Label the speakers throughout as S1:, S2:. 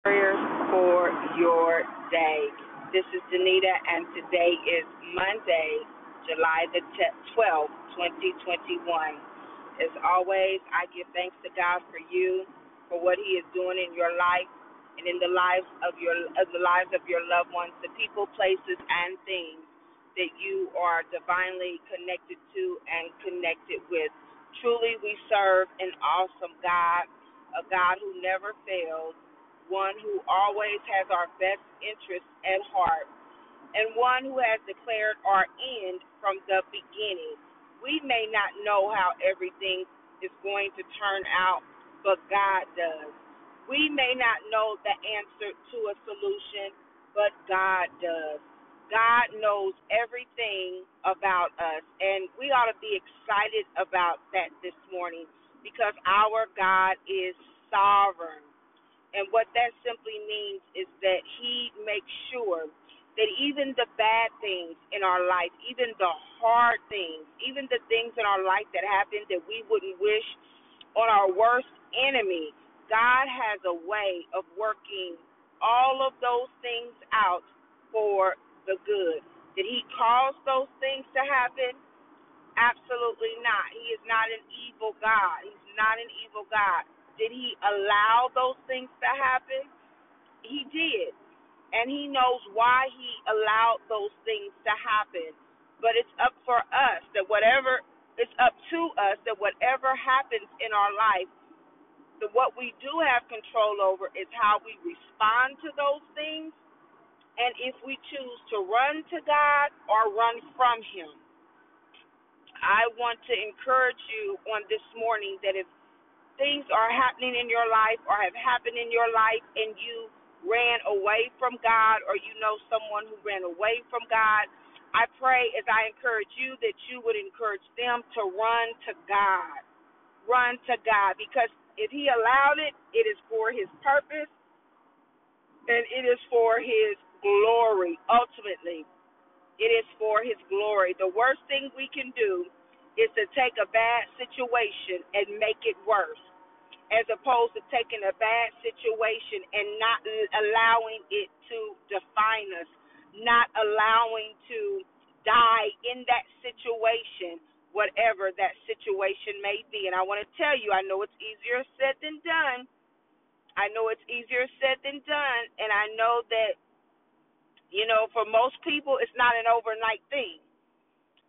S1: prayers for your day. This is Danita, and today is Monday, July the 12th, 2021. As always, I give thanks to God for you, for what He is doing in your life and in the lives of your of the lives of your loved ones, the people, places, and things that you are divinely connected to and connected with. Truly, we serve an awesome God, a God who never fails one who always has our best interests at heart, and one who has declared our end from the beginning. We may not know how everything is going to turn out, but God does. We may not know the answer to a solution, but God does. God knows everything about us, and we ought to be excited about that this morning because our God is sovereign. What that simply means is that He makes sure that even the bad things in our life, even the hard things, even the things in our life that happen that we wouldn't wish on our worst enemy, God has a way of working all of those things out for the good. Did He cause those things to happen? Absolutely not. He is not an evil God. He's not an evil God. Did he allow those things to happen? He did. And he knows why he allowed those things to happen. But it's up for us that whatever it's up to us that whatever happens in our life, that what we do have control over is how we respond to those things and if we choose to run to God or run from him. I want to encourage you on this morning that if things are happening in your life or have happened in your life and you ran away from God or you know someone who ran away from God, I pray as I encourage you that you would encourage them to run to God. Run to God because if He allowed it, it is for His purpose and it is for His glory. Ultimately, it is for His glory. The worst thing we can do is to take a bad situation and make it worse as opposed to taking a bad situation and not allowing it to define us, not allowing to die in that situation, whatever that situation may be. And I want to tell you, I know it's easier said than done. I know it's easier said than done, and I know that, you know, for most people, it's not an overnight thing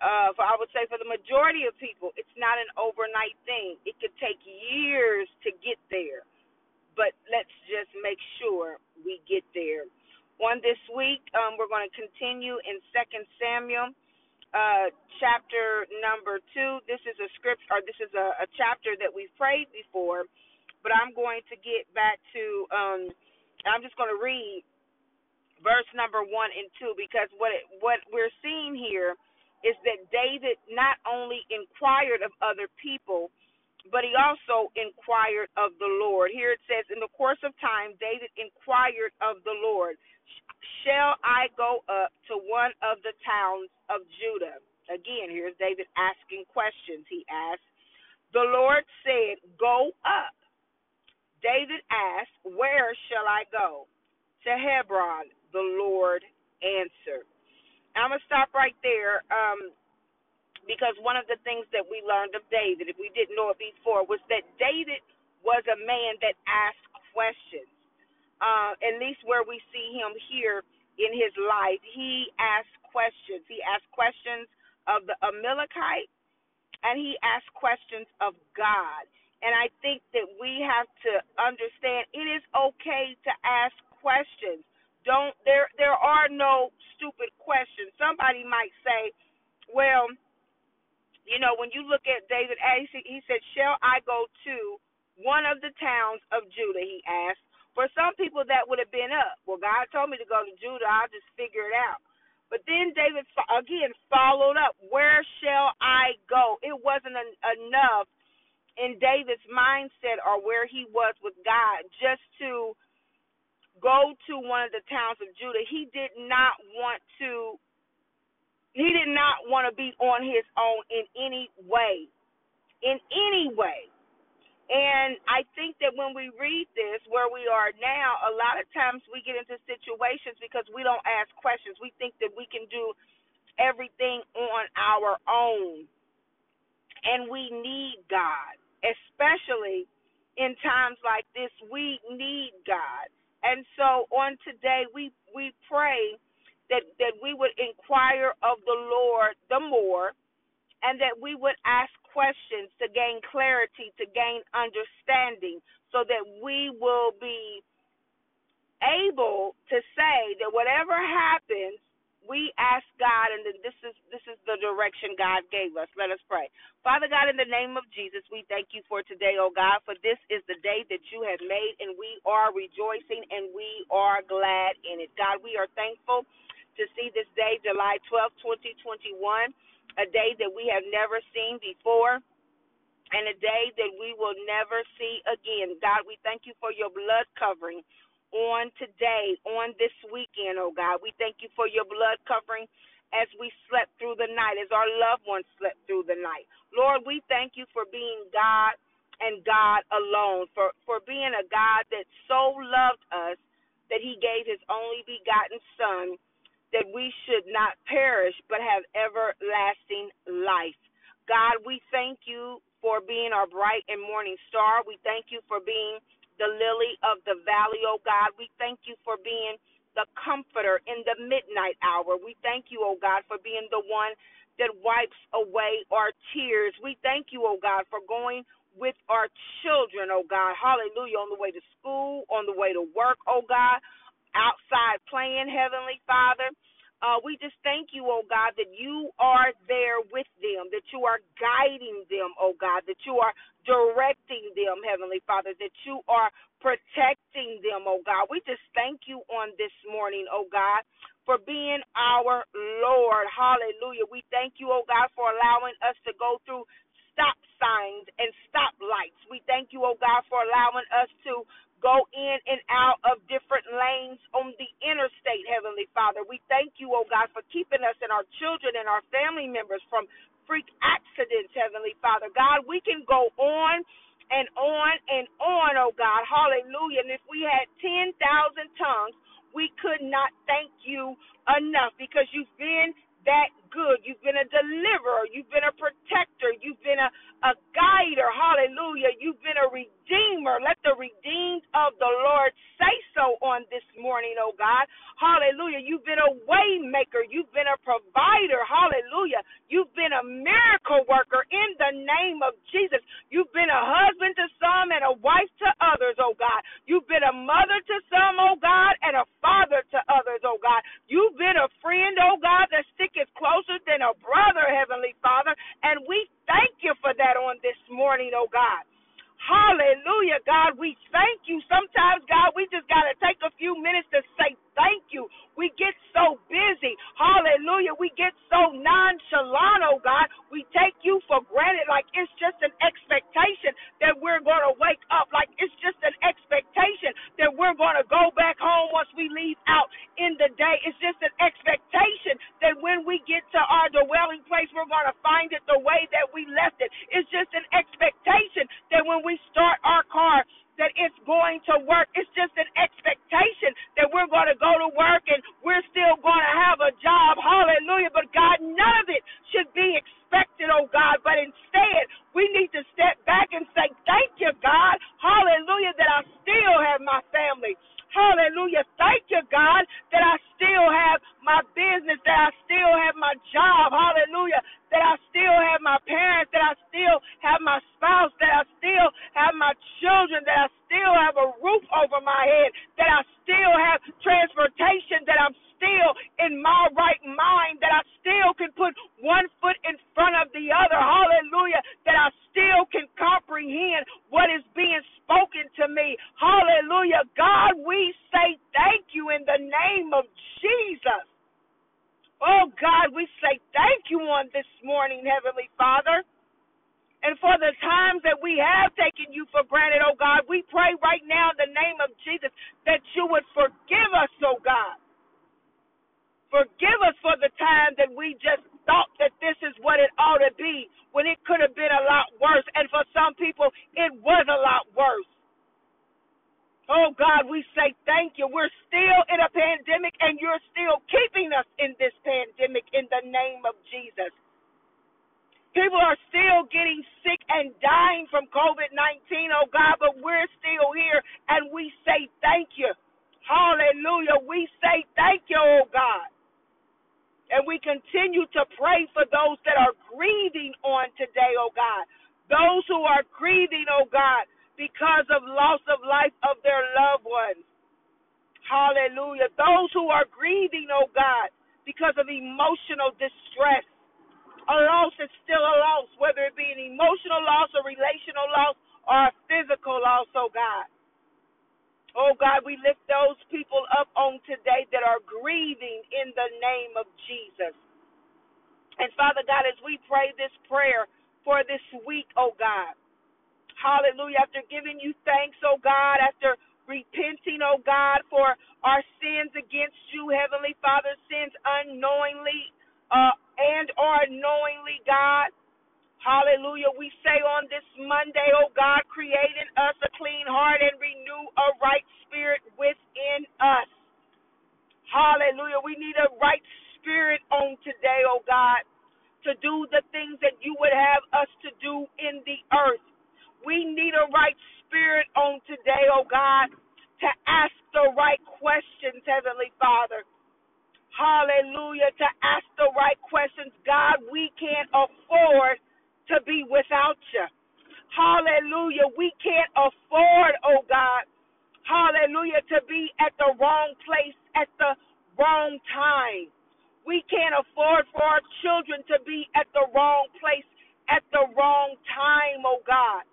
S1: uh, for I would say for the majority of people, it's not an overnight thing. It could take years to get there, but let's just make sure we get there. On this week, um, we're going to continue in Second Samuel, uh, chapter number two. This is a script, or this is a, a chapter that we've prayed before, but I'm going to get back to. Um, I'm just going to read verse number one and two because what it, what we're seeing here is that David not only inquired of other people, but he also inquired of the Lord. Here it says, In the course of time, David inquired of the Lord, Shall I go up to one of the towns of Judah? Again, here's David asking questions. He asked, The Lord said, Go up. David asked, Where shall I go? To Hebron, the Lord answered. I'm gonna stop right there, um, because one of the things that we learned of David, if we didn't know it before, was that David was a man that asked questions. Uh, at least where we see him here in his life, he asked questions. He asked questions of the Amalekite, and he asked questions of God. And I think that we have to understand it is okay to ask questions. Don't there there are no stupid questions. Somebody might say, well, you know, when you look at David he said, Shall I go to one of the towns of Judah? He asked. For some people, that would have been up. Well, God told me to go to Judah. I'll just figure it out. But then David again followed up. Where shall I go? It wasn't enough in David's mindset or where he was with God just to go to one of the towns of Judah. He did not want to he did not want to be on his own in any way. In any way. And I think that when we read this, where we are now, a lot of times we get into situations because we don't ask questions. We think that we can do everything on our own. And we need God, especially in times like this. We need God. And so on today, we, we pray that, that we would inquire of the Lord the more and that we would ask questions to gain clarity, to gain understanding, so that we will be able to say that whatever happens, we ask God, and this is this is the direction God gave us. Let us pray. Father God, in the name of Jesus, we thank you for today, oh God, for this is the day that you have made, and we are rejoicing and we are glad in it. God, we are thankful to see this day, July 12, 2021 a day that we have never seen before and a day that we will never see again. God, we thank you for your blood covering on today, on this weekend, oh God. We thank you for your blood covering as we slept through the night, as our loved ones slept through the night. Lord, we thank you for being God and God alone, for, for being a God that so loved us that he gave his only begotten Son that we should not perish but have everlasting life. God, we thank you for being our bright and morning star. We thank you for being the lily of the valley, oh God. We thank you for being the comforter in the midnight hour. We thank you, oh God, for being the one that wipes away our tears. We thank you, oh God, for going with our children, oh God. Hallelujah. On the way to school, on the way to work, oh God outside playing, Heavenly Father. Uh, we just thank you, oh God, that you are there with them, that you are guiding them, oh God, that you are directing them, Heavenly Father, that you are protecting them, oh God. We just thank you on this morning, oh God, for being our Lord. Hallelujah. We thank you, oh God, for allowing us to go through stop signs and stop lights. We thank you, oh God, for allowing us to go in and out of different lanes on the interstate, Heavenly Father. We thank you, oh God, for keeping us and our children and our family members from freak accidents, Heavenly Father. God, we can go on and on and on, oh God. Hallelujah. And if we had 10,000 tongues, we could not thank you enough because you've been that good. You've been a deliverer. You've been a protector. You've been a, a guider. Hallelujah. You've been a redeemer. Let the redeemed of the Lord so on this morning, oh God. Hallelujah. You've been a way maker. You've been a provider. Hallelujah. You've been a miracle worker in the name of Jesus. You've been a husband to some and a wife to others, oh God. You've been a mother to some, oh God, and a father to others, oh God. You've been a friend, oh God, that sticketh closer than a brother, Heavenly Father. And we thank you for that on this morning, oh God. Hallelujah, God. We thank you. Sometimes, God, we just got to take a few minutes to say thank you. We get so busy. Hallelujah. We get so nonchalant, oh God. We take you for granted like it's just an expectation that we're going to wake up, like it's just an expectation that we're going to go back home once we leave out in the day. It's just an expectation that when we get to our dwelling place, we're going to find it the way that we left it. It's just an expectation that when we start our car, that it's going to work. It's just an expectation to go to work and we're still going to have a job. Hallelujah. But God, none of it should be expected, oh God. But instead, we need to step back and say, Thank you, God. Hallelujah, that I still have my family. Hallelujah. Thank you, God, that I still have my business, that I still have my job. Hallelujah. That I still have my parents, that I still have my spouse, that I still have my children, that I still have a roof over my head, that I still have transportation, that I'm still in my right mind, that I still can put one foot in front of the other. Hallelujah. That I still can comprehend what is being spoken to me. Hallelujah. God, we say thank you in the name of Jesus. Oh God, we say thank you on this morning, Heavenly Father. And for the times that we have taken you for granted, oh God, we pray right now in the name of Jesus that you would forgive us, oh God. Forgive us for the time that we just thought that this is what it ought to be when it could have been a lot worse. And for some people, it was a lot worse. Oh God, we say thank you. We're still in a pandemic and you're still keeping us in this pandemic in the name of Jesus. People are still getting sick and dying from COVID 19, oh God, but we're still here and we say thank you. Hallelujah. We say thank you, oh God. And we continue to pray for those that are grieving on today, oh God. Those who are grieving, oh God because of loss of life of their loved ones. Hallelujah. Those who are grieving, oh God, because of emotional distress. A loss is still a loss, whether it be an emotional loss, a relational loss, or a physical loss, oh God. Oh God, we lift those people up on today that are grieving in the name of Jesus. And Father God, as we pray this prayer for this week, oh God, Hallelujah. After giving you thanks, oh God, after repenting, oh God, for our sins against you, Heavenly Father, sins unknowingly uh, and or knowingly, God. Hallelujah. We say on this Monday, oh God, create in us a clean heart and renew a right spirit within us. Hallelujah. We need a right spirit on today, oh God, to do the things that you would have us to do in the earth. We need a right spirit on today, oh God, to ask the right questions, Heavenly Father. Hallelujah. To ask the right questions. God, we can't afford to be without you. Hallelujah. We can't afford, oh God, hallelujah, to be at the wrong place at the wrong time. We can't afford for our children to be at the wrong place at the wrong time, oh God.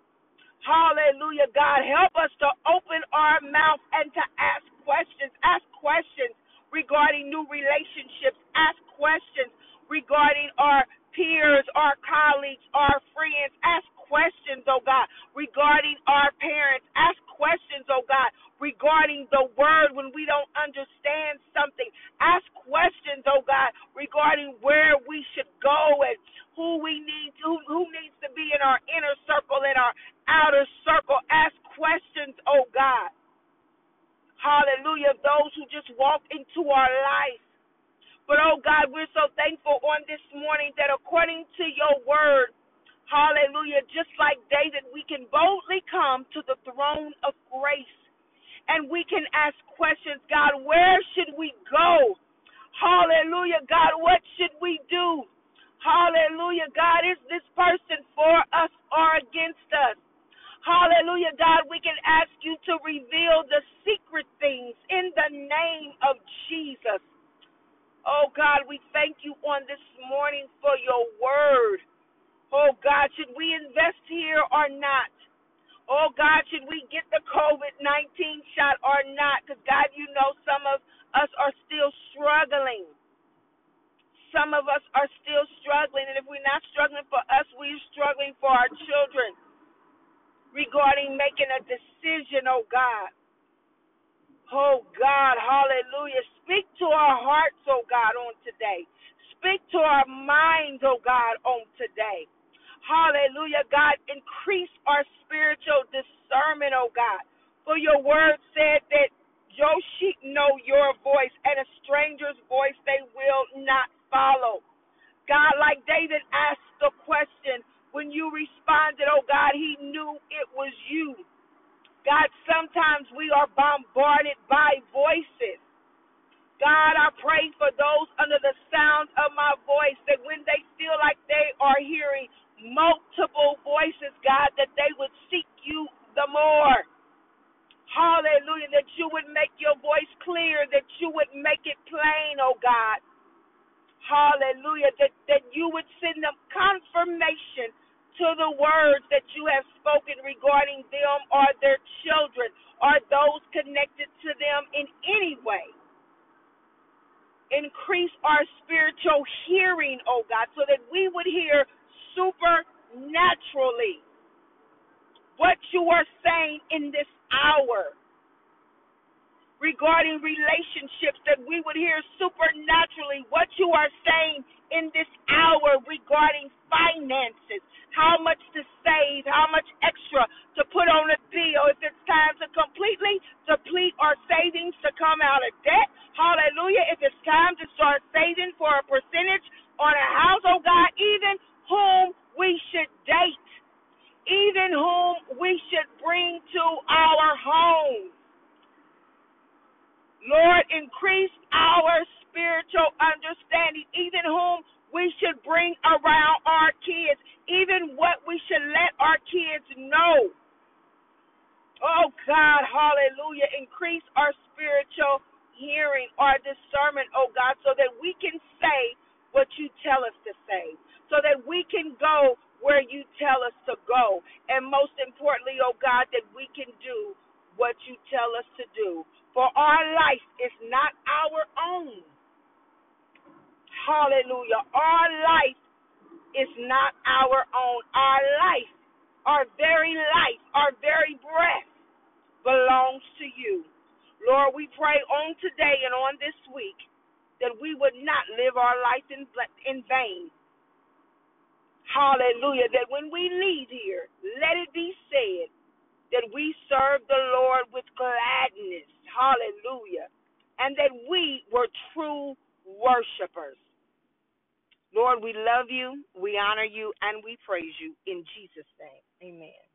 S1: Hallelujah, God. Help us to open our mouth and to ask questions. Ask questions regarding new relationships. Ask questions regarding our peers, our colleagues, our friends. Ask questions, oh God, regarding our parents. Ask questions, oh God, regarding the word when we don't understand something. Ask questions, oh God, regarding where we should go and who we need who, who needs to be in our inner circle in our outer circle. Ask questions, oh God. Hallelujah. Those who just walk into our life. But oh God, we're so thankful on this morning that according to your word, hallelujah, just like David, we can boldly come to the throne of grace and we can ask questions. God, where should we go? Hallelujah. God, what should we do? Hallelujah. God, is this person for us or against us? Hallelujah, God, we can ask you to reveal the secret things in the name of Jesus. Oh, God, we thank you on this morning for your word. Oh, God, should we invest here or not? Oh, God, should we get the COVID 19 shot or not? Because, God, you know some of us are still struggling. Some of us are still struggling, and if we're not struggling for us, we're struggling for our children regarding making a decision, oh God. Oh God, hallelujah. Speak to our hearts, oh God, on today. Speak to our minds, oh God, on today. Hallelujah, God. Increase our spiritual discernment, oh God. For your word said that your sheep know your voice, and a stranger's voice they will not follow. God, like David asked the question, when you responded, oh God, he knew it was you. God, sometimes we are bombarded by voices. God, I pray for those under the sound of my voice that when they feel like they are hearing multiple voices, God, that they would seek you the more. Hallelujah. That you would make your voice clear, that you would make it plain, oh God. Hallelujah. That, that you would send them confirmation to the words that you have spoken regarding them or their children or those connected to them in any way. Increase our spiritual hearing, oh God, so that we would hear supernaturally what you are saying in this hour regarding relationships, that we would hear supernaturally what you are saying in this hour regarding finances, how much to save, how much extra to put on a bill, if it's time to completely deplete our savings to come out of debt. Hallelujah. If it's time to start saving for a percentage on a house, oh God, even whom we should date, even whom we should bring to our homes. Lord, increase our spiritual understanding, even whom we should bring around our kids, even what we should let our kids know. Oh God, hallelujah. Increase our spiritual hearing, our discernment, oh God, so that we can say what you tell us to say, so that we can go where you tell us to go. And most importantly, oh God, that we can do what you tell us to do. For our life is not our own. Hallelujah. Our life is not our own. Our life, our very life, our very breath belongs to you. Lord, we pray on today and on this week that we would not live our life in, in vain. Hallelujah. That when we leave here, let it be said that we serve the Lord with gladness. Hallelujah. And that we were true worshipers. Lord, we love you, we honor you, and we praise you in Jesus' name. Amen.